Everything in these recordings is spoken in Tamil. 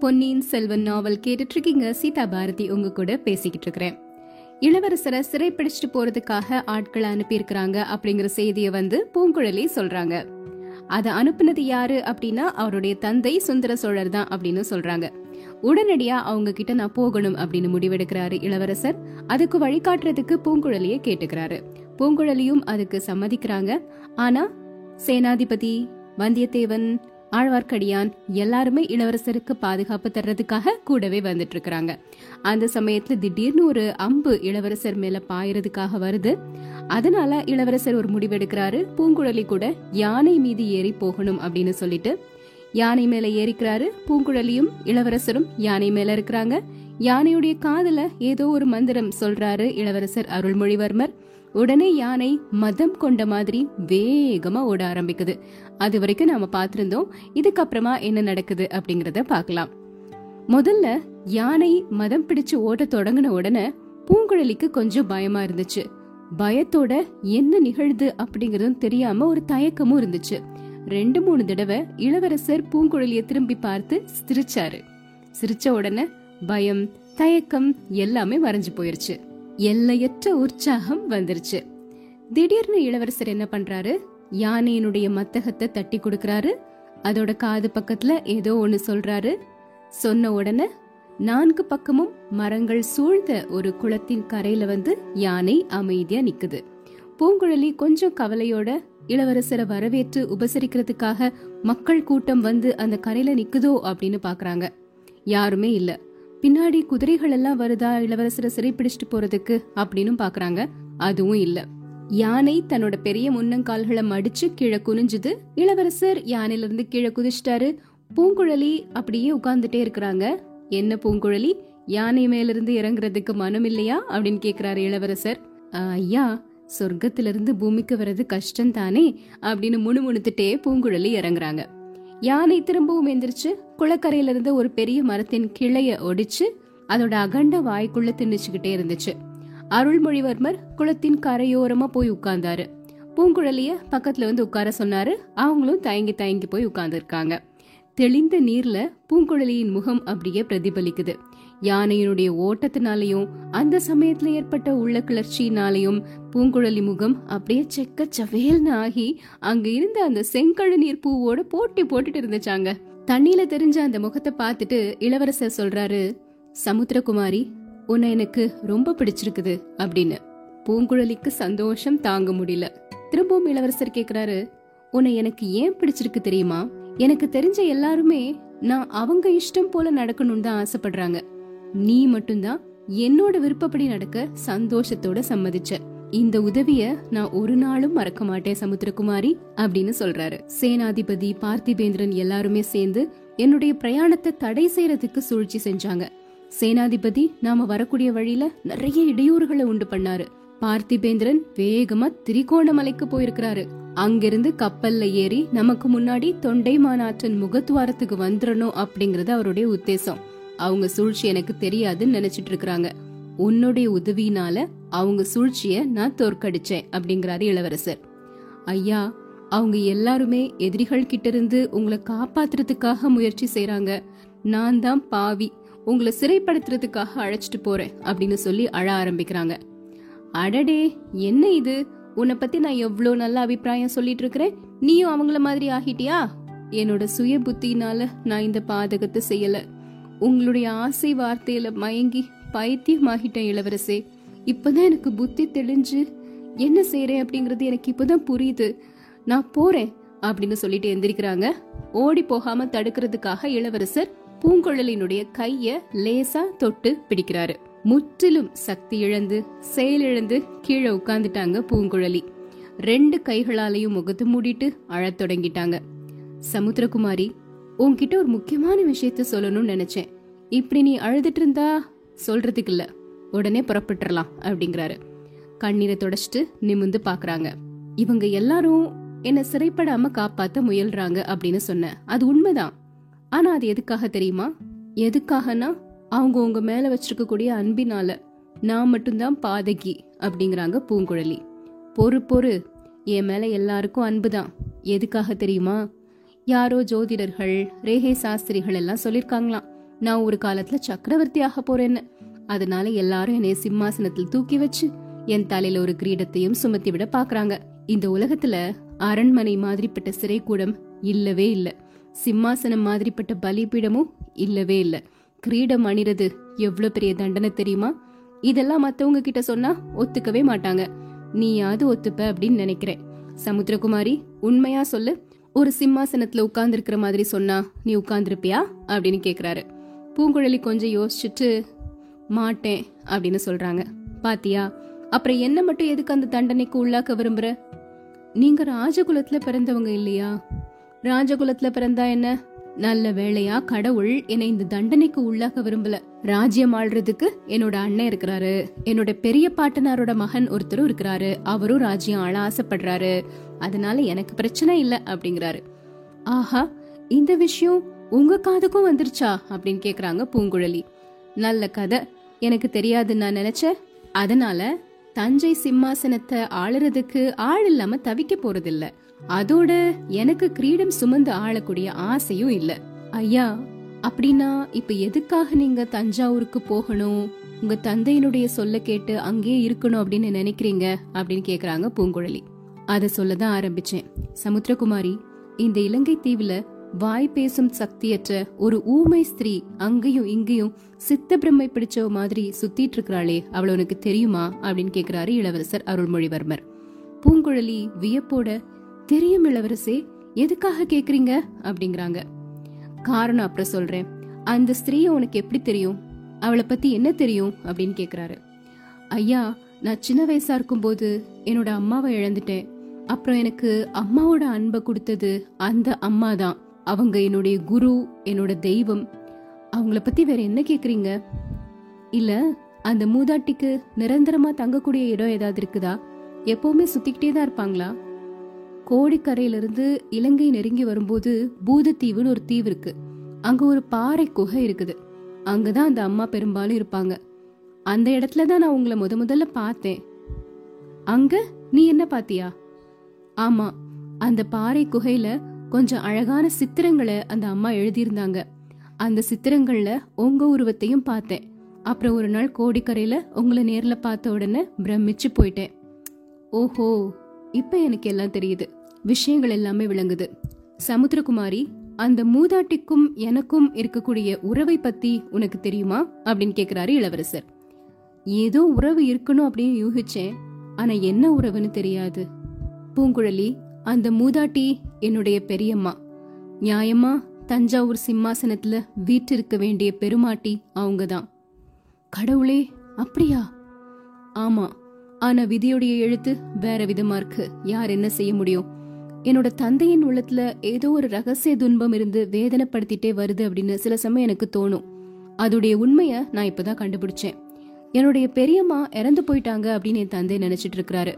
பொன்னியின் செல்வன் நாவல் கேட்டுட்டு இருக்கீங்க சீதா பாரதி உங்க கூட பேசிக்கிட்டு இருக்கிறேன் இளவரசரை சிறைப்பிடிச்சிட்டு போறதுக்காக ஆட்களை அனுப்பியிருக்கிறாங்க அப்படிங்கிற செய்தியை வந்து பூங்குழலி சொல்றாங்க. அதை அனுப்புனது யாரு அப்படின்னா அவருடைய தந்தை சுந்தர சோழர் தான் அப்படின்னு சொல்றாங்க. உடனடியா அவங்க கிட்ட நான் போகணும் அப்படின்னு முடிவெடுக்கிறாரு இளவரசர். அதுக்கு வழிகாட்டுறதுக்கு பூங்குழலிய கேட்டுக்கிறாரு. பூங்குழலியும் அதுக்கு சம்மதிக்கிறாங்க. ஆனா சேனாதிபதி வந்தியத்தேவன் ஆழ்வார்க்கடியான் எல்லாருமே இளவரசருக்கு பாதுகாப்பு தர்றதுக்காக கூடவே வந்துட்டு இருக்கிறாங்க அந்த சமயத்துல திடீர்னு ஒரு அம்பு இளவரசர் மேல பாயறதுக்காக வருது. அதனால இளவரசர் ஒரு முடிவெடுக்கிறாரு. பூங்குழலி கூட யானை மீது ஏறி போகணும் அப்படின்னு சொல்லிட்டு யானை மேல ஏறிக்கிறாரு. பூங்குழலியும் இளவரசரும் யானை மேல இருக்கிறாங்க. யானையுடைய காதல ஏதோ ஒரு மந்திரம் சொல்றாரு இளவரசர் அருள்மொழிவர்மர். உடனே யானை மதம் கொண்ட மாதிரி வேகமா ஓட ஆரம்பிக்குது. அது வரைக்கும் நாம பார்த்திருந்தோம். இதுக்கப்புறமா என்ன நடக்குது அப்படிங்கறத பார்க்கலாம். முதல்ல யானை மதம் பிடிச்சு ஓட தொடங்கின உடனே பூங்குழலிக்கு கொஞ்சம் பயமா இருந்துச்சு. பயத்தோட என்ன நிகழ்து அப்படிங்கறதும் தெரியாம ஒரு தயக்கமும் இருந்துச்சு. ரெண்டு மூணு தடவை இளவரசர் பூங்குழலிய திரும்பி பார்த்து சிரிச்சாரு. சிரிச்ச உடனே பயம் தயக்கம் எல்லாமே மறைஞ்சு போயிருச்சு. எல்லையற்ற உற்சாகம் வந்துருச்சு. திடீர்னு இளவரசர் என்ன பண்றாரு? யானையினுடைய மத்தகத்தை தட்டி கொடுக்கறாரு. அதோட காது பக்கத்துல ஏதோ ஒன்னு சொல்றாரு. சொன்ன உடனே நான்கு பக்கமும் மரங்கள் சூழ்ந்த ஒரு குளத்தின் கரையில வந்து யானை அமைதியா நிக்குது. பூங்குழலி கொஞ்சம் கவலையோட இளவரசரை வரவேற்று உபசரிக்கிறதுக்காக மக்கள் கூட்டம் வந்து அந்த கரையில நிக்குதோ அப்படின்னு பாக்குறாங்க. யாருமே இல்லை. பின்னாடி குதிரைகள் எல்லாம் வருதா? இளவரசரை சிறைப்பிடிச்சிட்டு போறதுக்கு? அப்படின்னு பாக்குறாங்க. அதுவும் இல்ல. யானை தன்னோட பெரிய முன்னங்கால்களை மடிச்சு கீழே குனிஞ்சுது. இளவரசர் யானையில இருந்து கீழே குதிச்சிட்டாரு. பூங்குழலி அப்படியே உட்கார்ந்துட்டே இருக்கிறாங்க. என்ன பூங்குழலி? யானை மேல இருந்து இறங்குறதுக்கு மனம் இல்லையா? அப்படின்னு கேக்குறாரு இளவரசர். ஐயா சொர்க்கத்திலிருந்து பூமிக்கு வர்றது கஷ்டம் தானே அப்படின்னு முணுமுணுத்துட்டே பூங்குழலி இறங்குறாங்க. யானை திரும்பவும் எந்திரிச்சு குளக்கரையில இருந்த ஒரு பெரிய மரத்தின் கிளைய ஒடிச்சு அதோட அகண்ட வாய்க்குள்ள திணிச்சுக்கிட்டே இருந்துச்சு. அருள்மொழிவர்மர் குளத்தின் கரையோரமா போய் உட்கார்ந்தாரு. பூங்குழலிய பக்கத்துல வந்து உட்கார சொன்னாரு. அவங்களும் தயங்கி தயங்கி போய் உட்கார்ந்துருக்காங்க. தெளிந்த நீர்ல பூங்குழலியின் முகம் அப்படியே பிரதிபலிக்குது. யானையினுடைய ஓட்டத்தினாலையும் அந்த சமயத்துல ஏற்பட்ட உள்ள கிளர்ச்சியினாலையும் பூங்குழலி முகம் அப்படியே செக்க சவேல்னு ஆகி அங்க இருந்த அந்த செங்கழு நீர் பூவோட போட்டி போட்டுட்டு இருந்துச்சாங்க. தண்ணியில தெரிஞ்ச அந்த முகத்தை பார்த்துட்டு இளவரசர் சொல்றாரு சமுத்திரகுமாரி உன்னை எனக்கு ரொம்ப பிடிச்சிருக்குது அப்படின்னு. பூங்குழலிக்கு சந்தோஷம் தாங்க முடியல. திரும்பவும் இளவரசர் கேக்குறாரு உன்னை எனக்கு ஏன் பிடிச்சிருக்கு தெரியுமா? எனக்கு தெரிஞ்ச எல்லாருமே நான் அவங்க இஷ்டம் போல நடக்கணும்னு தான் ஆசைப்படுறாங்க. நீ மட்டும்தான் என்னோட விருப்பப்படி நடக்க சந்தோஷத்தோட சம்மதிச்ச. இந்த உதவிய நான் ஒரு நாளும் மறக்க மாட்டேன் சமுத்திரகுமாரி அப்படின்னு சொல்றாரு. சேனாதிபதி பார்த்திபேந்திரன் எல்லாருமே சேர்ந்து என்னுடைய பிரயாணத்தை தடை செய்யறதுக்கு சூழ்ச்சி செஞ்சாங்க. சேனாதிபதி நாம வரக்கூடிய வழியில நிறைய இடையூறுகளை உண்டு பண்ணாரு. பார்த்திபேந்திரன் வேகமா திரிகோணமலைக்கு போயிருக்கிறாரு. அங்கிருந்து கப்பல்ல ஏறி நமக்கு முன்னாடி தொண்டைமானாற்றின் முகத்துவாரத்துக்கு வந்துடணும் அப்படிங்கறது அவருடைய உத்தேசம். அவங்க சூழ்ச்சி எனக்கு தெரியாதுன்னு நினைச்சிட்டு இருக்கிறாங்க. உன்னுடைய உதவியினால அவங்க சூழ்ச்சிய நான் தோற்கடிச்சேன் அப்படிங்கிறாரு இளவரசர். ஐயா அவங்க எல்லாருமே எதிரிகள் கிட்ட இருந்து உங்களை காப்பாத்துறதுக்காக முயற்சி செய்யறாங்க நான் தான் பாவி உங்களை சிறைப்படுத்துறதுக்காக அழைச்சிட்டு போறேன் அப்படின்னு சொல்லி அழ ஆரம்பிக்கிறாங்க. அடடே என்ன இது? உன்னை பத்தி நான் எவ்வளோ நல்ல அபிப்பிராயம் சொல்லிட்டு இருக்கிறேன்? நீயும் அவங்கள மாதிரி ஆகிட்டியா? என்னோட சுய புத்தினால நான் இந்த பாதகத்தை செய்யல. உங்களுடைய ஆசை வார்த்தையில மயங்கி பைத்தியமாகிட்டேன் இளவரசே இப்பதான் எனக்கு புத்தி தெளிஞ்சு என்ன செய்யறேன் அப்படிங்கறது எனக்கு இப்பதான் புரியுது. நான் போறேன் அப்படின்னு சொல்லிட்டு எந்திரிக்கிறாங்க. ஓடி போகாம தடுக்கிறதுக்காக இளவரசர் பூங்குழலினுடைய கைய லேசா தொட்டு பிடிக்கிறாரு. முற்றிலும் சக்தி இழந்து செயலிழந்து கீழே உட்கார்ந்துட்டாங்க பூங்குழலி. ரெண்டு கைகளாலையும் முகத்தை மூடிட்டு அழத் தொடங்கிட்டாங்க. சமுத்திரகுமாரி உன்கிட்ட ஒரு முக்கியமான விஷயத்த சொல்லணும்னு நினைச்சேன். இப்படி நீ அழுதுட்டு இருந்தா சொல்றதுக்கு இல்ல உடனே புறப்பட்டுறலாம் அப்படிங்கிறாரு. கண்ணீரை தொடச்சிட்டு நிமிந்து பாக்குறாங்க. இவங்க எல்லாரும் என்ன சிறைப்படாம காப்பாத்த முயல்றாங்க அப்படின்னு சொன்ன அது உண்மைதான். ஆனா அது எதுக்காக தெரியுமா? எதுக்காகனா அவங்க உங்க மேல வச்சிருக்கக்கூடிய அன்பினால நான் மட்டும்தான் பாதகி அப்படிங்கிறாங்க பூங்குழலி. பொறு பொறு என் மேல எல்லாருக்கும் அன்புதான். எதுக்காக தெரியுமா? யாரோ ஜோதிடர்கள் ரேகை சாஸ்திரிகள் எல்லாம் சொல்லிருக்காங்களாம். நான் ஒரு காலத்துல சக்கரவர்த்தி ஆக போறேன்னு. அதனால எல்லாரும் என்னைய சிம்மாசனத்தில் தூக்கி வச்சு என் தலையில ஒரு கிரீடத்தையும் சுமத்தி விட பாக்குறாங்க. இந்த உலகத்துல அரண்மனை மாதிரிப்பட்ட சிறைக்கூடம் இல்லவே இல்ல. சிம்மாசனம் மாதிரிப்பட்ட பலிபீடமும் இல்லவே இல்ல. கிரீடம் அணிறது எவ்வளவு பெரிய தண்டனை தெரியுமா? இதெல்லாம் மத்தவங்க கிட்ட சொன்னா ஒத்துக்கவே மாட்டாங்க. நீயாவது ஒத்துப்ப அப்படின்னு நினைக்கிறேன். சமுத்திரகுமாரி உண்மையா சொல்லு. ஒரு சிம்மாசனத்துல உட்கார்ந்துருக்கிற மாதிரி சொன்னா நீ உட்கார்ந்துருப்பியா? அப்படின்னு கேக்குறாரு. பூங்குழலி கொஞ்சம் யோசிச்சுட்டு மாட்டேன் அப்படின்னு சொல்றாங்க. பாத்தியா அப்புறம் என்ன மட்டும் எதுக்கு அந்த தண்டனைக்கு உள்ளாக்க விரும்புற? நீங்க ராஜகுலத்துல பிறந்தவங்க இல்லையா? ராஜகுலத்துல பிறந்தா என்ன? நல்ல வேளையா கடவுள் என்னை இந்த தண்டனைக்கு உள்ளாக்க விரும்பல. ராஜ்யம் ஆள்றதுக்கு என்னோட அண்ணன் இருக்கிறாரு. என்னோட பெரிய பாட்டனாரோட மகன் ஒருத்தரும் இருக்கிறாரு. அவரும் ராஜ்யம் ஆள ஆசைப்படுறாரு. அதனால எனக்கு பிரச்சனை இல்லை அப்படிங்கிறாரு. ஆஹா இந்த விஷயம் உங்க காதுக்கும் வந்துருச்சா? அப்படின்னு கேக்குறாங்க பூங்குழலி. நல்ல கதை. எனக்கு தெரியாதுன்னு நான் நினைச்சேன் அதனால தஞ்சை சிம்மாசனத்தை ஆளுறதுக்கு ஆள் இல்லாம தவிக்க போறதில்ல. அதோட எனக்கு கிரீடம் சுமந்து ஆளக்கூடிய ஆசையும் இல்ல. ஐயா அப்படின்னா இப்ப எதுக்காக நீங்க தஞ்சாவூருக்கு போகணும்? உங்க தந்தையினுடைய சொல்ல கேட்டு அங்கேயே இருக்கணும் அப்படின்னு நினைக்கிறீங்க? அப்படின்னு கேக்குறாங்க பூங்குழலி. அதை சொல்லதான் ஆரம்பிச்சேன். சமுத்திரகுமாரி இந்த இலங்கை தீவுல வாய் பேசும் சக்தியற்ற ஒரு ஊமை ஸ்திரீ அங்கேயும் இங்கேயும் சித்த பிரம்மை பிடிச்ச மாதிரி சுத்திட்டு இருக்கிறாளே அவள உனக்கு தெரியுமா? அப்படின்னு கேக்குறாரு இளவரசர் அருள்மொழிவர்மர். பூங்குழலி வியப்போட தெரியும் இளவரசே எதுக்காக கேக்குறீங்க? அப்படிங்கிறாங்க. காரணம் அப்புறம் சொல்றேன். அந்த ஸ்திரீய உனக்கு எப்படி தெரியும்? அவளை பத்தி என்ன தெரியும்? அப்படின்னு கேக்குறாரு. ஐயா நான் சின்ன வயசா இருக்கும்போது என்னோட அம்மாவை இழந்துட்டேன். அப்புறம் எனக்கு அம்மாவோட அன்பை கொடுத்தது அந்த அம்மா தான் அவங்க என்னுடைய குரு என்னோட தெய்வம். அவங்கள பத்தி வேற என்ன கேக்குறீங்க? இல்ல அந்த மூதாட்டிக்கு நிரந்தரமா தங்கக்கூடிய இடம் ஏதாவது இருக்குதா? எப்பவுமே சுத்திக்கிட்டே தான் இருப்பாங்களா? கோடிக்கரையிலிருந்து இலங்கை நெருங்கி வரும்போது பூதத்தீவுன்னு ஒரு தீவு இருக்கு. அங்க ஒரு பாறை குகை இருக்குது. அங்கதான் அந்த அம்மா பெரும்பாலும் இருப்பாங்க. அந்த இடத்துல தான் நான் உங்களை முத முதல்ல பார்த்தேன். அங்க நீ என்ன பாத்தியா? ஆமா அந்த பாறை குகையில கொஞ்சம் அழகான சித்திரங்களை அந்த அம்மா எழுதியிருந்தாங்க. அந்த சித்திரங்கள்ல உங்க உருவத்தையும் பார்த்தேன். அப்புறம் ஒரு நாள் கோடிக்கரையில உங்களை நேர்ல பார்த்த உடனே பிரமிச்சு போயிட்டேன். ஓஹோ இப்ப எனக்கு எல்லாம் தெரியுது. விஷயங்கள் எல்லாமே விளங்குது. சமுத்திரகுமாரி அந்த மூதாட்டிக்கும் எனக்கும் இருக்கக்கூடிய உறவை பத்தி உனக்கு தெரியுமா? அப்படின்னு கேக்குறாரு இளவரசர். ஏதோ உறவு இருக்கணும் அப்படின்னு யூகிச்சேன். ஆனா என்ன உறவுன்னு தெரியாது. பூங்குழலி அந்த மூதாட்டி என்னுடைய பெரியம்மா. நியாயமா தஞ்சாவூர் சிம்மாசனத்துல வீற்றிருக்க வேண்டிய பெருமாட்டி அவங்க தான் கடவுளே அப்படியா? ஆமா ஆனா விதியுடைய எழுத்து வேற விதமா இருக்கு. யார் என்ன செய்ய முடியும்? என்னோட தந்தையின் உள்ளத்துல ஏதோ ஒரு ரகசிய துன்பம் இருந்து வேதனைப்படுத்திட்டே வருது அப்படின்னு சில சமயம் எனக்கு தோணும். அதோடைய உண்மைய நான் இப்பதான் கண்டுபிடிச்சேன். என்னுடைய பெரியம்மா இறந்து போயிட்டாங்க அப்படின்னு என் தந்தை நினைச்சிட்டு இருக்கிறாரு.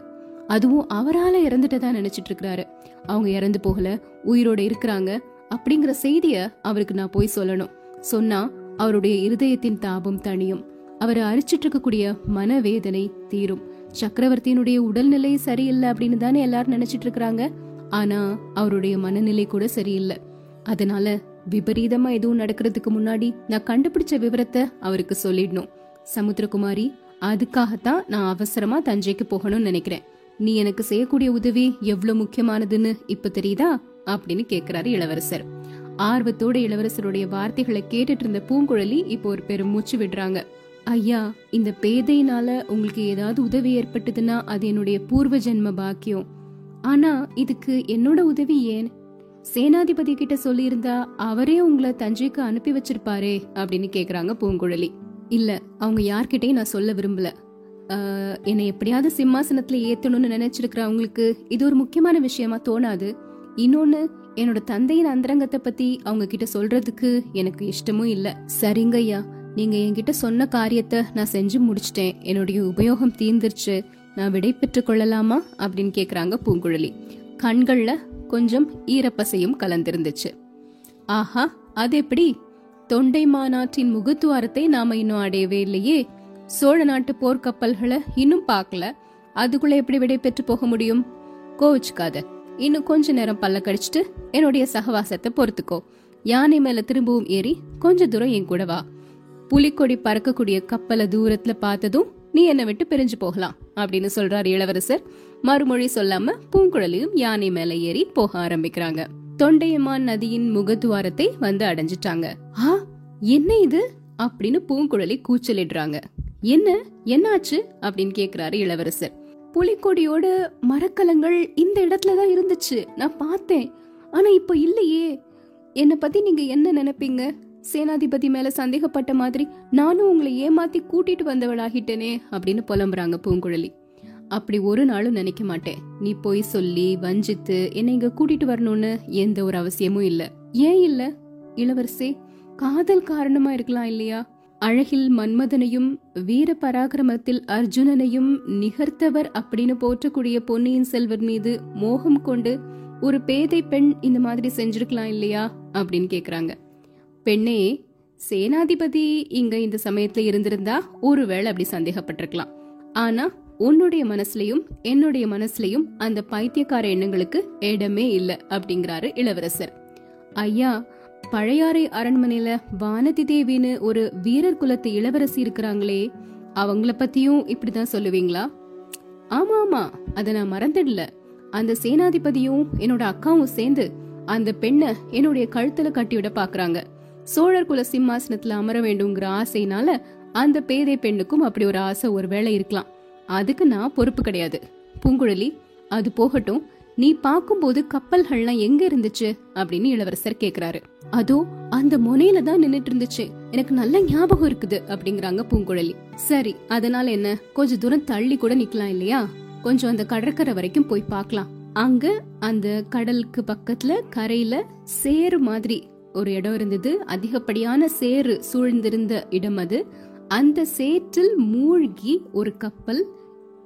அதுவும் அவரால இறந்துட்டதா நினைச்சிட்டு இருக்கிறாரு அவங்க இறந்து போகல உயிரோட இருக்கிறாங்க அப்படிங்கிற செய்திய அவருக்கு நான் போய் சொல்லணும். சொன்னா அவருடைய இருதயத்தின் தாபம் தணியும். அவரை அரிச்சிட்டு இருக்கக்கூடிய மனவேதனை தீரும். சக்கரவர்த்தியினுடைய உடல்நிலை சரியில்லை அப்படின்னு தானே எல்லாரும் நினைச்சிட்டு இருக்கிறாங்க ஆனா அவருடைய மனநிலை கூட சரியில்லை. அதனால விபரீதமா எதுவும் நடக்கிறதுக்கு முன்னாடி நான் கண்டுபிடிச்ச விவரத்தை அவருக்கு சொல்லிடணும். சமுத்திரகுமாரி அதுக்காகத்தான் நான் அவசரமா தஞ்சைக்கு போகணும்னு நினைக்கிறேன். நீ எனக்கு செய்யக்கூடிய உதவி எவ்வளவு முக்கியமானதுன்னு இப்ப தெரியுதா? அப்படின்னு கேக்குறாரு இளவரசர். ஆர்வத்தோட இளவரசருடைய வார்த்தைகளை கேட்டுட்டு இருந்த பூங்குழலி இப்போ ஒரு பெரும் மூச்சு விடுறாங்க. ஐயா இந்த பேதையினால உங்களுக்கு ஏதாவது உதவி ஏற்பட்டதுன்னா அது என்னுடைய பூர்வ ஜென்ம பாக்கியம். ஆனா இதுக்கு என்னோட உதவி ஏன்? சேனாதிபதி கிட்ட சொல்லியிருந்தா அவரே உங்களை தஞ்சைக்கு அனுப்பி வச்சிருப்பாரே அப்படின்னு கேக்குறாங்க பூங்குழலி. இல்ல அவங்க யார்கிட்டயும் நான் சொல்ல விரும்பல. என்னை எப்படியாவது சிம்மாசனத்தில் ஏற்றணும்னு நினைச்சிருக்கிறவங்களுக்கு இது ஒரு முக்கியமான விஷயமா தோணாது. இன்னொன்று என்னோட தந்தையின் அந்தரங்கத்தை பத்தி அவங்க கிட்ட சொல்றதுக்கு எனக்கு இஷ்டமும் இல்லை. சரிங்க ஐயா. நீங்க என்கிட்ட சொன்ன காரியத்தை நான் செஞ்சு முடிச்சிட்டேன். என்னுடைய உபயோகம் தீர்ந்துருச்சு. நான் விடை பெற்று கொள்ளலாமா? அப்படின்னு கேக்குறாங்க பூங்குழலி. கண்கள்ல கொஞ்சம் ஈரப்பசையும் கலந்திருந்துச்சு. ஆஹா அது எப்படி? தொண்டை மாநாட்டின் முகத்துவாரத்தை நாம இன்னும் அடையவே இல்லையே. சோழ நாட்டு போர்க்கப்பல்களை இன்னும் பார்க்கல. அதுக்குள்ள எப்படி விடை பெற்று போக முடியும்? கோவிச்சுக்காத. இன்னும் கொஞ்ச நேரம் பல்ல கடிச்சிட்டு என்னுடைய சகவாசத்தை பொறுத்துக்கோ. யானை மேல திரும்பவும் ஏறி கொஞ்ச தூரம் என் கூட வா. புலிக்கொடி பறக்கக்கூடிய கப்பலை தூரத்துல பார்த்ததும் நீ என்னை விட்டு பிரிஞ்சு போகலாம் அப்படின்னு சொல்றாரு இளவரசர். மறுமொழி சொல்லாம பூங்குழலியும் யானை மேல ஏறி போக ஆரம்பிக்கிறாங்க. தொண்டையமான் நதியின் முகத்துவாரத்தை வந்து அடைஞ்சிட்டாங்க. ஆ என்ன இது? அப்படின்னு பூங்குழலி கூச்சலிடுறாங்க. என்ன? என்னாச்சு? அப்படின்னு கேக்குறாரு இளவரசர். புலிக்கொடியோட மரக்கலங்கள் இந்த இடத்துல தான் இருந்துச்சு. நான் பார்த்தேன். ஆனா இப்போ இல்லையே. என்னை பத்தி நீங்க என்ன நினைப்பீங்க? சேனாதிபதி மேல சந்தேகப்பட்ட மாதிரி நானும் உங்களை ஏமாத்தி கூட்டிட்டு வந்தவளாகிட்டேனே அப்படின்னு புலம்புறாங்க பூங்குழலி. அப்படி ஒரு நாளும் நினைக்க மாட்டேன். நீ போய் சொல்லி வஞ்சித்து என்னை இங்க கூட்டிட்டு வரணும்னு எந்த ஒரு அவசியமும் இல்ல. ஏன் இல்ல? இளவரசே காதல் காரணமா இருக்கலாம் இல்லையா? அழகில் மன்மதனையும் வீர பராக்கிரமத்தில் அர்ஜுனனையும் நிகர்த்தவர் அப்படின்னு போற்றக்கூடிய பொன்னியின் செல்வர் மீது மோகம் கொண்டு ஒரு பேதை பெண் இந்த மாதிரி செஞ்சிருக்கலாம் இல்லையா? அப்படின்னு கேக்குறாங்க. பெண்ணே சேனாதிபதி இங்க இந்த சமயத்துல இருந்திருந்தா ஒருவேளை அப்படி சந்தேகப்பட்டிருக்கலாம். ஆனா உன்னுடைய மனசுலயும் என்னுடைய மனசுலயும் அந்த பைத்தியக்கார எண்ணங்களுக்கு இடமே இல்ல அப்படிங்கிறாரு இளவரசர். ஐயா பழையாறை அரண்மனையில வானதி தேவின்னு ஒரு வீரர் குலத்து இளவரசி இருக்கிறாங்களே அவங்கள பத்தியும் இப்படிதான் சொல்லுவீங்களா? ஆமா ஆமா அத நான் மறந்துடல. அந்த சேனாதிபதியும் என்னோட அக்காவும் சேர்ந்து அந்த பெண்ணை என்னுடைய கழுத்துல கட்டிவிட பாக்குறாங்க. சோழர் குல சிம்மாசனத்துல அமர வேண்டுங்கிற ஆசைனால அந்த பேதை பெண்ணுக்கும் அப்படி ஒரு ஆசை ஒருவேளை இருக்கலாம். அதுக்கு நான் பொறுப்பு கிடையாது. பூங்குழலி அது போகட்டும். நீ பாக்கும்போது கப்பல்கள்லாம் எங்க இருந்துச்சு? அப்படின்னு இளவரசர் கேக்குறாரு. அதோ அந்த முனையில தான் நின்னுட்டு இருந்துச்சு எனக்கு நல்ல ஞாபகம் இருக்குது அப்படிங்கிறாங்க பூங்குழலி. சரி அதனால என்ன? கொஞ்ச தூரம் தள்ளி கூட நிக்கலாம் இல்லையா? கொஞ்சம் அந்த கடற்கரை வரைக்கும் போய் பார்க்கலாம். அங்க அந்த கடலுக்கு பக்கத்துல கரையில சேறு மாதிரி ஒரு இடம் இருந்தது. அதிகப்படியான சேறு சூழ்ந்திருந்த இடம் அது. அந்த சேற்றில் மூழ்கி ஒரு கப்பல்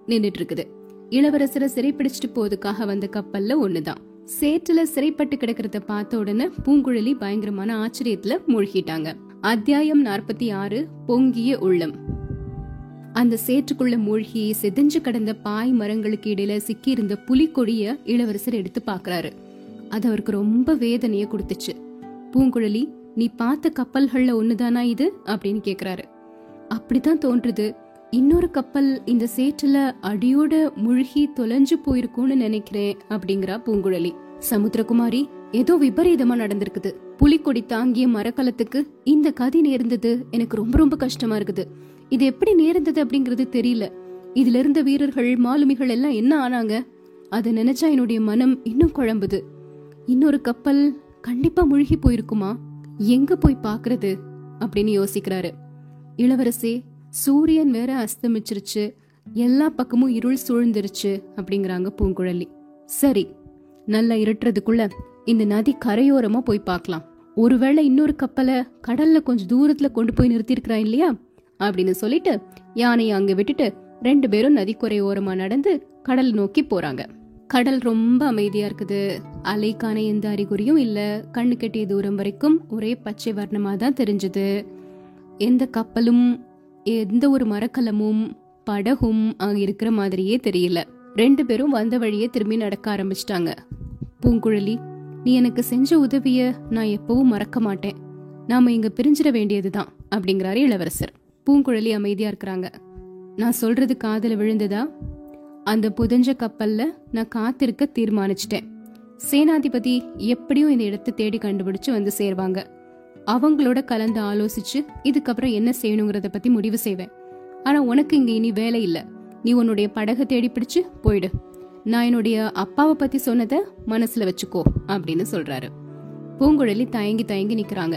நின்றுட்டு இருக்குது இளவரசரை சிறைப்பிடிச்சிட்டு போறதுக்காக வந்த கப்பல்ல ஒண்ணுதான். சேற்றுல சிறைப்பட்டு கிடக்கிறத பார்த்த உடனே பூங்குழலி பயங்கரமான ஆச்சரியத்துல மூழ்கிட்டாங்க. அத்தியாயம் நாற்பத்தி ஆறு பொங்கிய உள்ளம். அந்த சேற்றுக்குள்ள மூழ்கி செதஞ்சு கடந்த பாய் மரங்களுக்கு இடையில சிக்கி இருந்த புலிக்கொடிய இளவரசர் எடுத்து பாக்குறாரு அது அவருக்கு ரொம்ப வேதனைய கொடுத்துச்சு. பூங்குழலி நீ பார்த்த கப்பல்கள்ல ஒண்ணுதானா இது? அப்படின்னு கேக்குறாரு. அப்படிதான் தோன்றுது. இன்னொரு கப்பல் இந்த சேற்றுல அடியோட முழுகி தொலைஞ்சு போயிருக்கும்னு நினைக்கிறேன் அப்படிங்கிறா பூங்குழலி. சமுத்திரகுமாரி ஏதோ விபரீதமா நடந்திருக்குது. புலிக்கொடி தாங்கிய மரக்கலத்துக்கு இந்த கதி நேர்ந்தது எனக்கு ரொம்ப ரொம்ப கஷ்டமா இருக்குது. இது எப்படி நேர்ந்தது அப்படிங்கறது தெரியல. இதுல இருந்த வீரர்கள் மாலுமிகள் எல்லாம் என்ன ஆனாங்க? அதை நினைச்சா என்னுடைய மனம் இன்னும் குழம்புது. இன்னொரு கப்பல் கண்டிப்பா முழுகி போயிருக்குமா? எங்க போய் பாக்குறது அப்படின்னு யோசிக்கிறாரு. இளவரசே சூரியன் வேற அஸ்தமிச்சிருச்சு எல்லா பக்கமும் இருள் சூழ்ந்துருச்சு அப்படிங்கிறாங்க பூங்குழலி. சரி நல்லா இருட்டுறதுக்குள்ள இந்த நதி கரையோரமா போய் பார்க்கலாம். ஒருவேளை இன்னொரு கப்பலை கடல்ல கொஞ்சம் தூரத்துல கொண்டு போய் நிறுத்திருக்கிறான் இல்லையா? அப்படின்னு சொல்லிட்டு யானையை அங்க விட்டுட்டு ரெண்டு பேரும் நதி ஓரமா நடந்து கடல் நோக்கி போறாங்க. கடல் ரொம்ப அமைதியா இருக்குது. அலைக்கான எந்த அறிகுறியும் இல்ல. கண்ணு கெட்டிய தூரம் வரைக்கும் ஒரே பச்சை வர்ணமா தான் தெரிஞ்சது. எந்த கப்பலும் எந்த ஒரு மரக்கலமும் படகும் அங்க இருக்கிற மாதிரியே தெரியல. ரெண்டு பேரும் வந்த வழியே திரும்பி நடக்க ஆரம்பிச்சிட்டாங்க. பூங்குழலி நீ எனக்கு செஞ்ச உதவிய நான் எப்பவும் மறக்க மாட்டேன். நாம இங்க பிரிஞ்சிட வேண்டியதுதான் அப்படிங்கிறாரு இளவரசர். பூங்குழலி அமைதியா இருக்கிறாங்க. நான் சொல்றது காதல விழுந்ததா? அந்த புதஞ்ச கப்பல்ல நான் காத்திருக்க தீர்மானிச்சிட்டேன். சேனாதிபதி எப்படியும் இந்த இடத்தை தேடி கண்டுபிடிச்சு வந்து சேருவாங்க. அவங்களோட கலந்து ஆலோசிச்சு இதுக்கப்புறம் என்ன செய்யணுங்கிறத பத்தி முடிவு செய்வேன். ஆனா உனக்கு இங்க இனி வேலை இல்ல. நீ உன்னுடைய படகை தேடி பிடிச்சு போயிடு. நான் என்னுடைய அப்பாவை பத்தி சொன்னதை மனசுல வச்சுக்கோ அப்படின்னு சொல்றாரு. பூங்குழலி தயங்கி தயங்கி நிக்கிறாங்க.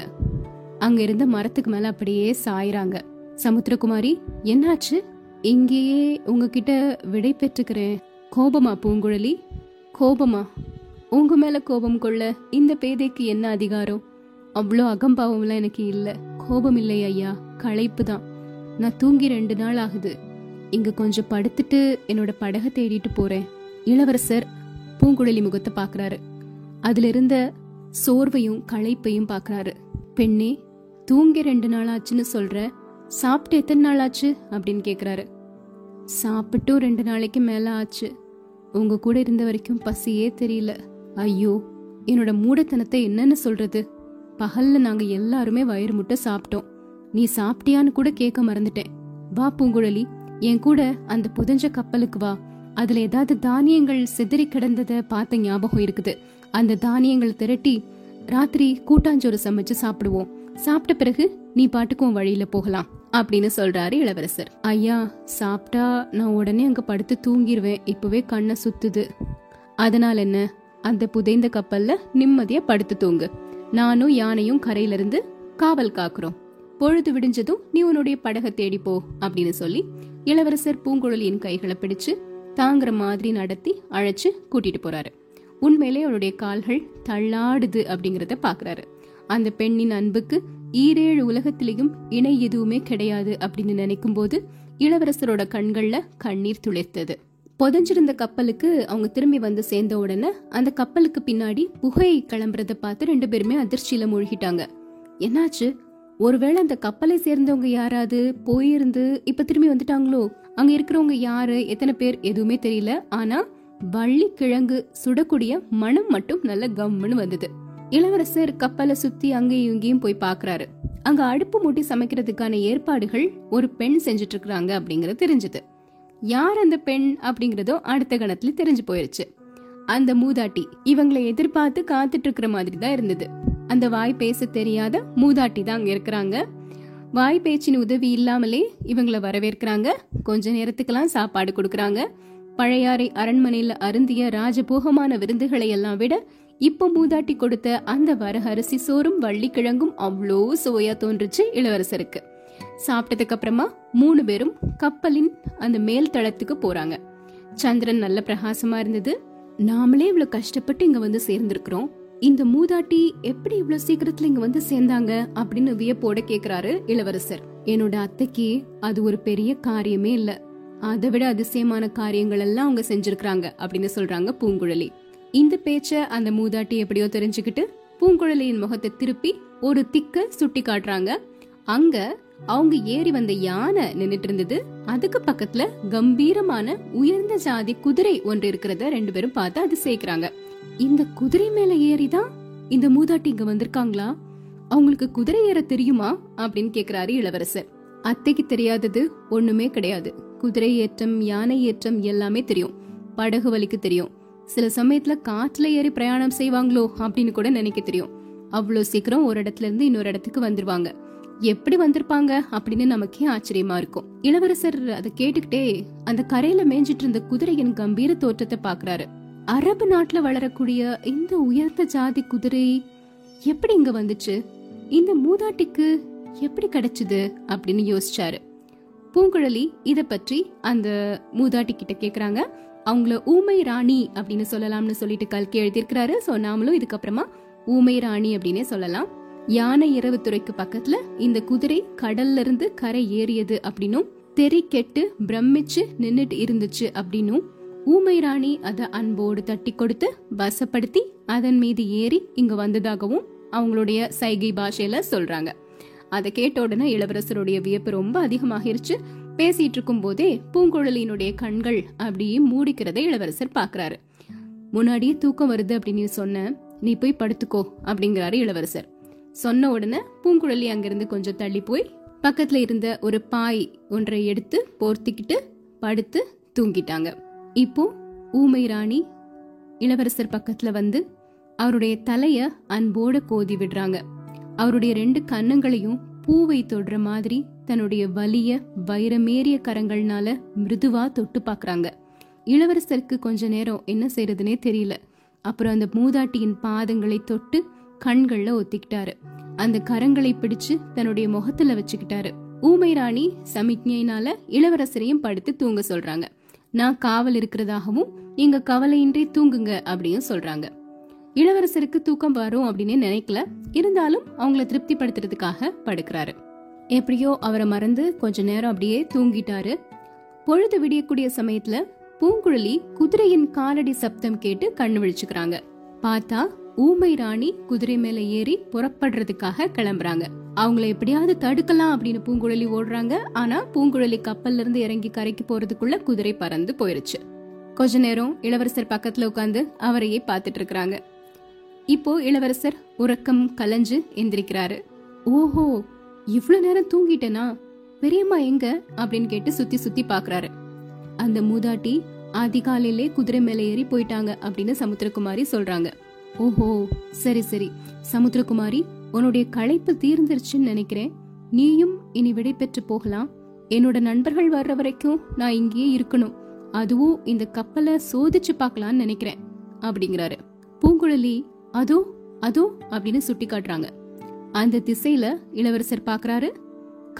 அங்க இருந்த மரத்துக்கு மேல அப்படியே சாயிறாங்க. சமுத்திரகுமாரி என்னாச்சு? இங்கேயே உங்ககிட்ட விடை பெற்றுக்கிறேன். கோபமா பூங்குழலி? கோபமா? உங்க மேல கோபம் கொள்ள இந்த பேதைக்கு என்ன அதிகாரம்? அவ்வளோ அகம்பாவம்லாம் எனக்கு இல்லை. கோபம் இல்லை ஐயா. களைப்பு தான் நான் தூங்கி ரெண்டு நாள் ஆகுது. இங்க கொஞ்சம் படுத்துட்டு என்னோட படகை தேடிட்டு போறேன். இளவரசர் பூங்குழலி முகத்தை பாக்குறாரு. அதுல இருந்த சோர்வையும் களைப்பையும் பாக்குறாரு. பெண்ணே தூங்கி ரெண்டு நாள் ஆச்சுன்னு சொல்ற? சாப்பிட்டு எத்தனை நாள் ஆச்சு அப்படின்னு கேக்குறாரு. சாப்பிட்டும் ரெண்டு நாளைக்கு மேல ஆச்சு. உங்க கூட இருந்த வரைக்கும் பசியே தெரியல. ஐயோ என்னோட மூடத்தனத்தை என்னன்னு சொல்றது? பகல்ல நாங்க எல்லாருமே வயிறு முட்டை சாப்பிட்டோம். நீ சாப்பிட்டியான்னு கூட கேட்க மறந்துட்டேன். வா பூங்குழலி என் கூட அந்த புதஞ்ச கப்பலுக்கு வா. அதுல ஏதாவது தானியங்கள் சிதறி கிடந்தத பார்த்த ஞாபகம் இருக்குது. அந்த தானியங்கள் திரட்டி ராத்திரி கூட்டாஞ்சோறு சமைச்சு சாப்பிடுவோம். சாப்பிட்ட பிறகு நீ பாட்டுக்கும் வழியில போகலாம் அப்படின்னு சொல்றாரு இளவரசர். ஐயா சாப்பிட்டா நான் உடனே அங்க படுத்து தூங்கிடுவேன் இப்பவே கண்ணை சுத்துது. அதனால என்ன? அந்த புதைந்த கப்பல்ல நிம்மதியா படுத்து தூங்கு. நானும் யானையும் கரையிலிருந்து காவல் காக்குறோம். பொழுது விடிஞ்சதும் நீ உன்னுடைய படகை தேடி போ அப்படின்னு சொல்லி இளவரசர் பூங்குழலியின் கைகளை பிடிச்சு தாங்குற மாதிரி நடத்தி அழைச்சு கூட்டிட்டு போறாரு. உண்மையிலே அவளுடைய கால்கள் தள்ளாடுது அப்படிங்கறத பாக்குறாரு. அந்த பெண்ணின் அன்புக்கு ஈரேழு உலகத்திலையும் இணை எதுவுமே கிடையாது அப்படின்னு நினைக்கும் போது இளவரசரோட கண்கள்ல கண்ணீர் துளிர்த்தது. புதஞ்சிருந்த கப்பலுக்கு அவங்க திரும்பி வந்து சேர்ந்த உடனே அந்த கப்பலுக்கு பின்னாடி புகை கிளம்புறத பார்த்து ரெண்டு பேருமே அதிர்ச்சியில மூழ்கிட்டாங்க. என்னாச்சு? ஒருவேளை அந்த கப்பலை சேர்ந்தவங்க யாராவது போயிருந்து இப்ப திரும்பி வந்துட்டாங்களோ? அங்க இருக்கிறவங்க யாரு? எத்தனை பேர்? எதுவுமே தெரியல. ஆனா வள்ளி கிழங்கு சுடக்கூடிய மனம் மட்டும் நல்ல கம்முன்னு வந்தது. இளவரசர் கப்பலை சுத்தி அங்கேயும் இங்கேயும் போய் பாக்குறாரு. அங்க அடுப்பு மூட்டி சமைக்கிறதுக்கான ஏற்பாடுகள் ஒரு பெண் செஞ்சுட்டு இருக்கிறாங்க அப்படிங்கறது தெரிஞ்சது. யார் அந்த பெண் அப்படிங்கறதோ அடுத்த கணத்துல தெரிஞ்சு போயிருச்சு. அந்த மூதாட்டி இவங்களை எதிர்பார்த்து காத்துட்டு இருக்கிற மாதிரி தான் இருந்தது. அந்த வாய் பேச தெரியாத மூதாட்டி தான் அங்க இருக்கிறாங்க. வாய் பேச்சின் உதவி இல்லாமலே இவங்களை வரவேற்கிறாங்க. கொஞ்ச நேரத்துக்கெல்லாம் சாப்பாடு கொடுக்கறாங்க. பழையாறை அரண்மனையில அருந்திய ராஜபோகமான விருந்துகளை எல்லாம் விட இப்ப மூதாட்டி கொடுத்த அந்த வரக அரிசி சோறும் வள்ளிக்கிழங்கும் அவ்வளோ சுவையா தோன்றுச்சு இளவரசருக்கு. சாப்பிட்டதுக்கு அப்புறமா மூணு பேரும் கப்பலின் அந்த மேல் தளத்துக்கு போறாங்க. சந்திரன் நல்ல பிரகாசமா இருந்தது. நாமளே இவ்வளவு கஷ்டப்பட்டு இங்க வந்து சேர்ந்திருக்கிறோம். இந்த மூதாட்டி எப்படி இவ்வளவு சீக்கிரத்துல இங்க வந்து சேர்ந்தாங்க அப்படின்னு வியப்போட கேக்குறாரு இளவரசர். என்னோட அத்தைக்கு அது ஒரு பெரிய காரியமே இல்ல. அதை விட அதிசயமான காரியங்கள் எல்லாம் அவங்க செஞ்சிருக்கிறாங்க அப்படின்னு சொல்றாங்க பூங்குழலி. இந்த பேச்ச அந்த மூதாட்டி எப்படியோ தெரிஞ்சுக்கிட்டு பூங்குழலியின் முகத்தை திருப்பி ஒரு திக்க சுட்டி காட்டுறாங்க அங்க அவங்க ஏறி வந்த யானை நின்னுட்டு இருந்தது. அதுக்கு பக்கத்துல கம்பீரமான உயர்ந்த ஜாதி குதிரை ஒன்று இருக்கிறத ரெண்டு பேரும் பார்த்து அது சேர்க்கிறாங்க இந்த குதிரை மேல ஏறிதான் இந்த மூதாட்டி இங்க வந்திருக்காங்களா? அவங்களுக்கு குதிரை ஏற தெரியுமா? அப்படின்னு கேக்குறாரு இளவரசர். அத்தைக்கு தெரியாதது ஒண்ணுமே கிடையாது. குதிரை ஏற்றம் யானை ஏற்றம் எல்லாமே தெரியும். படகு வலிக்கு தெரியும். சில சமயத்துல காற்றுல ஏறி பிரயாணம் செய்வாங்களோ அப்படின்னு கூட நினைக்க தெரியும். அவ்வளவு சீக்கிரம் ஒரு இடத்துல இருந்து இன்னொரு இடத்துக்கு வந்துருவாங்க. எப்படி வந்திருப்பாங்க அப்படின்னு நமக்கே ஆச்சரியமா இருக்கும். இளவரசர் அதை கேட்டுக்கிட்டே அந்த கரையில மேய்ஞ்சிட்டு இருந்த குதிரையின் கம்பீர தோற்றத்தை பாக்குறாரு அரபு நாட்டுல வளரக்கூடிய இந்த உயர்ந்த ஜாதி குதிரை எப்படி இங்க வந்துச்சு? இந்த மூதாட்டிக்கு எப்படி கிடைச்சது அப்படின்னு யோசிச்சாரு. பூங்குழலி இத பற்றி அந்த மூதாட்டி கிட்ட கேக்குறாங்க. அவங்கள ஊமை ராணி அப்படின்னு சொல்லலாம்னு சொல்லிட்டு கல்கி எழுதியிருக்கிறாரு. சோ நாமளும் இதுக்கப்புறமா ஊமை ராணி அப்படின்னே சொல்லலாம். யானை இரவு துறைக்கு பக்கத்துல இந்த குதிரை கடல்ல இருந்து கரை ஏறியது அப்படின்னும் தெரி கெட்டு பிரமிச்சு நின்னுட்டு இருந்துச்சு அப்படின்னும் ஊமை ராணி அத அன்போடு தட்டி கொடுத்து வசப்படுத்தி அதன் மீது ஏறி இங்க வந்ததாகவும் அவங்களுடைய சைகை பாஷையில சொல்றாங்க. அதை கேட்ட உடனே இளவரசருடைய வியப்பு ரொம்ப அதிகமாகிருச்சு. பேசிட்டு இருக்கும் போதே பூங்குழலியினுடைய கண்கள் அப்படியே மூடிக்கிறதை இளவரசர் பாக்குறாரு. முன்னாடியே தூக்கம் வருது அப்படின்னு சொன்ன நீ போய் படுத்துக்கோ அப்படிங்கிறாரு இளவரசர். சொன்ன உடனே பூங்குழலி அங்கிருந்து கொஞ்சம் தள்ளி போய் பக்கத்துல இருந்த ஒரு பாய் ஒன்றை எடுத்து போர்த்திக்கிட்டு படுத்து தூங்கிட்டாங்க. இப்போ ஊமை ராணி இளவரசர் பக்கத்துல வந்து அவருடைய தலைய அன்போட கோதி விடுறாங்க. அவருடைய ரெண்டு கன்னங்களையும் பூவை தொடுற மாதிரி தன்னுடைய வலிய வைரமேறிய கரங்கள்னால மிருதுவா தொட்டு பாக்குறாங்க. இளவரசருக்கு கொஞ்ச நேரம் என்ன செய்யறதுனே தெரியல. அப்புறம் அந்த மூதாட்டியின் பாதங்களை தொட்டு கண்கள்ல ஒத்திக்கிட்டாரு. அந்த கரங்களை பிடிச்சு தன்னுடைய முகத்துல வச்சுக்கிட்டாரு. ஊமை ராணி சமிக்ஞையினால இளவரசரையும் படுத்து தூங்க சொல்றாங்க. நான் காவல் இருக்கிறதாகவும் நீங்க கவலையின்றி தூங்குங்க அப்படின்னு சொல்றாங்க. இளவரசருக்கு தூக்கம் வரும் அப்படின்னு நினைக்கல. இருந்தாலும் அவங்கள திருப்திப்படுத்துறதுக்காக படுக்கிறாரு. எப்படியோ அவரை மறந்து கொஞ்ச நேரம் அப்படியே தூங்கிட்டாரு. பொழுது விடியக்கூடிய சமயத்துல பூங்குழலி குதிரையின் காலடி சப்தம் கேட்டு கண்ணு விழிச்சுக்கிறாங்க. பார்த்தா ஊமை ராணி குதிரை மேல ஏறி புறப்படுறதுக்காக கிளம்புறாங்க. அவங்கள எப்படியாவது தடுக்கலாம் அப்படின்னு பூங்குழலி ஓடுறாங்க. ஆனா பூங்குழலி கப்பல்ல இருந்து இறங்கி கரைக்கு போறதுக்குள்ள குதிரை பறந்து போயிருச்சு. கொஞ்ச நேரம் இளவரசர் பக்கத்துல உட்காந்து அவரையே பார்த்துட்டு இருக்கிறாங்க. இப்போ இளவரசர் உறக்கம் கலைஞ்சு எந்திரிக்கிறாரு. ஓஹோ இவ்வளவு நேரம் தூங்கிட்டேனா? பெரியம்மா எங்க? அப்படின்னு கேட்டு சுத்தி சுத்தி பாக்குறாரு. அந்த மூதாட்டி அதிகாலையிலே குதிரை மேல ஏறி போயிட்டாங்க அப்படின்னு சமுத்திரகுமாரி சொல்றாங்க. ஓஹோ சரி சரி. சமுத்திரகுமாரி உன்னுடைய களைப்பு தீர்ந்துருச்சுன்னு நினைக்கிறேன். நீயும் இனி விடை பெற்று போகலாம். என்னோட நண்பர்கள் வர்ற வரைக்கும் நான் இங்கேயே இருக்கணும். அதுவும் இந்த கப்பலை சோதிச்சு பார்க்கலாம்னு நினைக்கிறேன் அப்படிங்கிறாரு. பூங்குழலி அதோ அதோ அப்படின்னு சுட்டி காட்டுறாங்க அந்த திசையில இளவரசர் பாக்குறாரு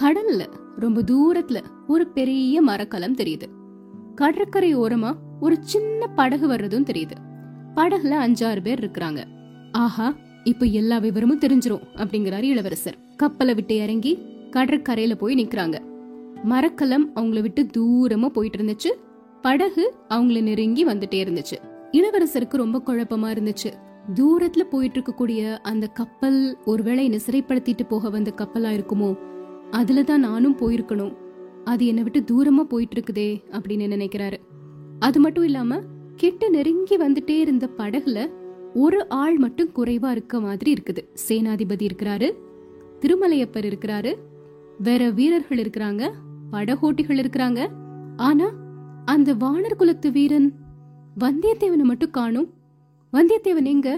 கடல்ல ரொம்ப தூரத்துல ஒரு பெரிய மரக்கலம் தெரியுது. கடற்கரை ஓரமா ஒரு சின்ன படகு வர்றதும் தெரியுது. படகுல அஞ்சாறு பேர் இருக்கிறாங்க. ஆஹா இப்ப எல்லா விவரமும் தெரிஞ்சிரும் அப்படிங்கிறாரு இளவரசர். கப்பலை விட்டு இறங்கி கடற்கரையில போய் நிக்கிறாங்க. மரக்கலம் அவங்கள விட்டு தூரமா போயிட்டு இருந்துச்சு. படகு அவங்கள நெருங்கி வந்துட்டே இருந்துச்சு. இளவரசருக்கு ரொம்ப குழப்பமா இருந்துச்சு. தூரத்துல போயிட்டு இருக்கக்கூடிய அந்த கப்பல் ஒருவேளை என்ன சிறைப்படுத்திட்டு போக வந்த கப்பலா இருக்குமோ? அதுலதான் நானும் போயிருக்கணும். அது என்னை விட்டு தூரமா போயிட்டு இருக்குதே அப்படின்னு நினைக்கிறாரு. அது மட்டும் இல்லாம கிட்ட நெருங்கி வந்துட்டே இருந்த படகுல ஒரு ஆள் மட்டும் குறைவா இருக்க மாதிரி இருக்குது. சேனாதிபதி இருக்கிறாரு திருமலையப்பர் இருக்கிறாரு வேற வீரர்கள் இருக்கிறாங்க படகோட்டிகள் இருக்கிறாங்க. ஆனா அந்த வானர் குலத்து வீரன் வந்தியத்தேவனை மட்டும் காணும். வந்தியத்தேவன் எங்க?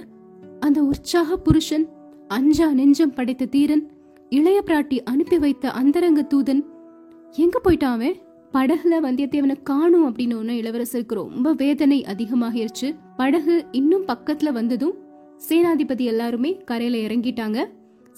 அந்த உற்சாக புருஷன் அஞ்சா நெஞ்சம் படைத்த தீரன் இளைய பிராட்டி அனுப்பி வைத்த அந்தரங்க தூதன். எங்க போயிட்டான் அவன்? படகுல வந்தியத்தேவனை காணும் அப்படின்னு ஒண்ணு இளவரசருக்கு ரொம்ப வேதனை அதிகமாகிருச்சு. படகு இன்னும் பக்கத்துல வந்ததும் சேனாதிபதி எல்லாருமே கரையில இறங்கிட்டாங்க.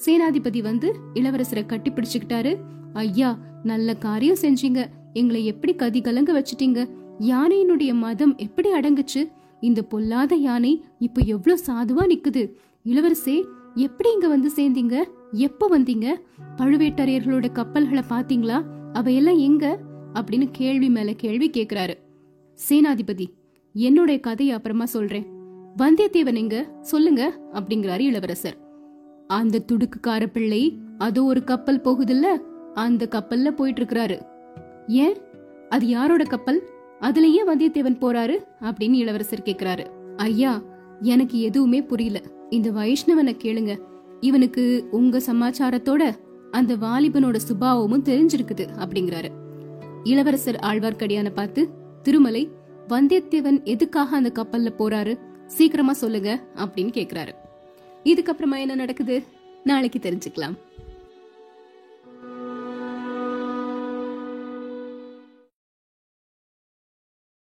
சேனாதிபதி வந்து இளவரசரை கட்டி பிடிச்சுக்கிட்டாரு ஐயா நல்ல காரியம் செஞ்சீங்க. எங்களை எப்படி கதி கலங்க வச்சிட்டீங்க? யானையினுடைய மதம் எப்படி அடங்குச்சு? இந்த பொல்லாத யானை இப்ப எவ்வளவு சாதுவா நிக்குது? இளவரசே எப்படி இங்க வந்து சேர்ந்தீங்க? எப்ப வந்தீங்க? பழுவேட்டரையர்களோட கப்பல்களை பாத்தீங்களா அவையெல்லாம் எங்க? அப்படின்னு கேள்வி மேல கேள்வி கேக்குறாரு. சேனாதிபதி என்னுடைய கதையை அப்புறமா சொல்றேன். வந்தியத்தேவன் எங்க சொல்லுங்க அப்படிங்கிறாரு இளவரசர். அந்த துடுக்குக்கார பிள்ளை அதோ ஒரு கப்பல் போகுதுல்ல? அந்த கப்பல்ல போயிட்டு இருக்கிறாரு ஏன்? அது யாரோட கப்பல்? அதுல ஏன் வந்தியத்தேவன் போறாரு? அப்படின்னு இளவரசர் கேக்குறாரு. ஐயா எனக்கு எதுவுமே புரியல. இந்த வைஷ்ணவனை கேளுங்க. இவனுக்கு உங்க சமாச்சாரத்தோட அந்த வாலிபனோட சுபாவமும் தெரிஞ்சிருக்குது அப்படிங்கிறாரு. இளவரசர் ஆழ்வார்க்கடியான பார்த்து திருமலை வந்தியத்தேவன் எதுக்காக அந்த கப்பல்ல போறாரு? சீக்கிரமா சொல்லுங்க அப்படின்னு கேக்குறாரு. இதுக்கப்புறமா என்ன நடக்குது? நாளைக்கு தெரிஞ்சுக்கலாம்.